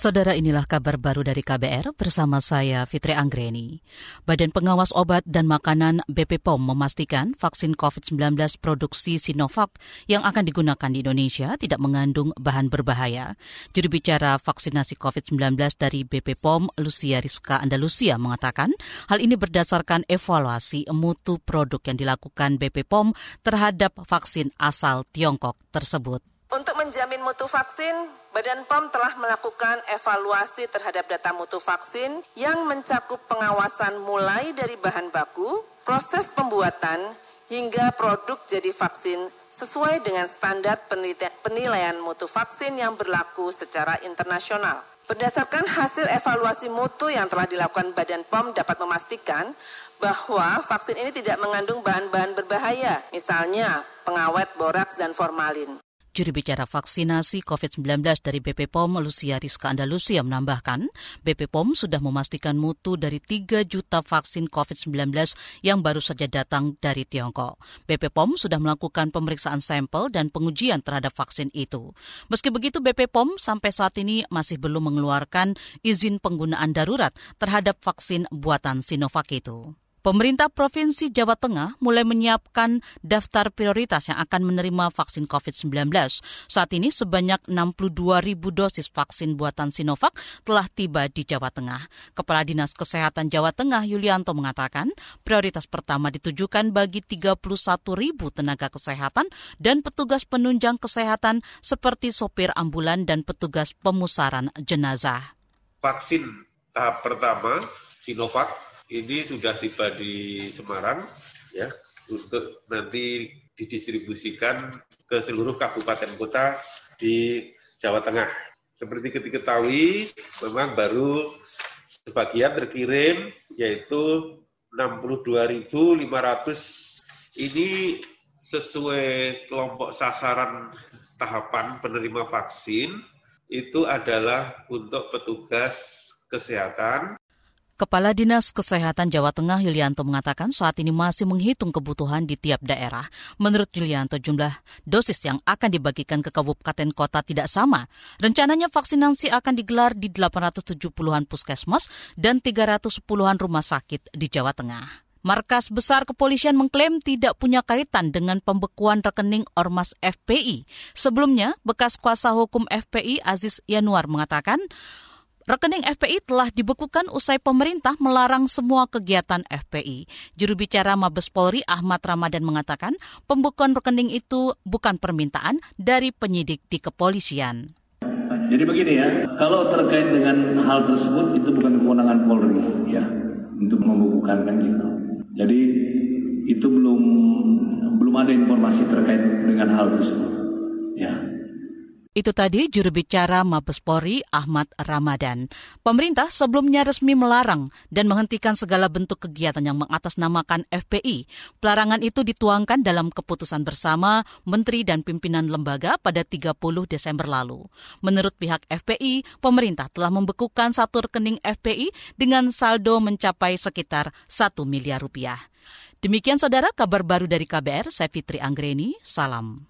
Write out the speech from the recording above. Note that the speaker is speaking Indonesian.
Saudara inilah kabar baru dari KBR bersama saya Fitri Anggreni. Badan Pengawas Obat dan Makanan BP memastikan vaksin COVID-19 produksi Sinovac yang akan digunakan di Indonesia tidak mengandung bahan berbahaya. Juru bicara vaksinasi COVID-19 dari BP Lucia Rizka Andalusia mengatakan hal ini berdasarkan evaluasi mutu produk yang dilakukan BP terhadap vaksin asal Tiongkok tersebut. Menjamin mutu vaksin, Badan POM telah melakukan evaluasi terhadap data mutu vaksin yang mencakup pengawasan mulai dari bahan baku, proses pembuatan, hingga produk jadi vaksin sesuai dengan standar penilaian mutu vaksin yang berlaku secara internasional. Berdasarkan hasil evaluasi mutu yang telah dilakukan Badan POM dapat memastikan bahwa vaksin ini tidak mengandung bahan-bahan berbahaya, misalnya pengawet boraks dan formalin. Juru bicara vaksinasi COVID-19 dari BP POM, Lucia Rizka Andalusia menambahkan, BP POM sudah memastikan mutu dari 3 juta vaksin COVID-19 yang baru saja datang dari Tiongkok. BP POM sudah melakukan pemeriksaan sampel dan pengujian terhadap vaksin itu. Meski begitu, BP POM sampai saat ini masih belum mengeluarkan izin penggunaan darurat terhadap vaksin buatan Sinovac itu. Pemerintah Provinsi Jawa Tengah mulai menyiapkan daftar prioritas yang akan menerima vaksin COVID-19. Saat ini sebanyak 62 ribu dosis vaksin buatan Sinovac telah tiba di Jawa Tengah. Kepala Dinas Kesehatan Jawa Tengah Yulianto mengatakan prioritas pertama ditujukan bagi 31 ribu tenaga kesehatan dan petugas penunjang kesehatan seperti sopir ambulan dan petugas pemusaran jenazah. Vaksin tahap pertama Sinovac ini sudah tiba di Semarang ya untuk nanti didistribusikan ke seluruh kabupaten kota di Jawa Tengah. Seperti kita ketahui, memang baru sebagian terkirim yaitu 62.500 ini sesuai kelompok sasaran tahapan penerima vaksin itu adalah untuk petugas kesehatan Kepala Dinas Kesehatan Jawa Tengah Yulianto mengatakan saat ini masih menghitung kebutuhan di tiap daerah. Menurut Yulianto, jumlah dosis yang akan dibagikan ke kabupaten kota tidak sama. Rencananya vaksinasi akan digelar di 870-an puskesmas dan 310-an rumah sakit di Jawa Tengah. Markas Besar Kepolisian mengklaim tidak punya kaitan dengan pembekuan rekening Ormas FPI. Sebelumnya, bekas kuasa hukum FPI Aziz Yanuar mengatakan Rekening FPI telah dibekukan usai pemerintah melarang semua kegiatan FPI. Juru bicara Mabes Polri Ahmad Ramadan mengatakan pembukuan rekening itu bukan permintaan dari penyidik di kepolisian. Jadi begini ya, kalau terkait dengan hal tersebut itu bukan kewenangan Polri ya untuk membukukan kan gitu. Jadi itu belum belum ada informasi terkait dengan hal tersebut. Itu tadi juru bicara Mabes Polri Ahmad Ramadan. Pemerintah sebelumnya resmi melarang dan menghentikan segala bentuk kegiatan yang mengatasnamakan FPI. Pelarangan itu dituangkan dalam keputusan bersama Menteri dan pimpinan lembaga pada 30 Desember lalu. Menurut pihak FPI, pemerintah telah membekukan satu rekening FPI dengan saldo mencapai sekitar 1 miliar rupiah. Demikian saudara kabar baru dari KBR, saya Fitri Anggreni, salam.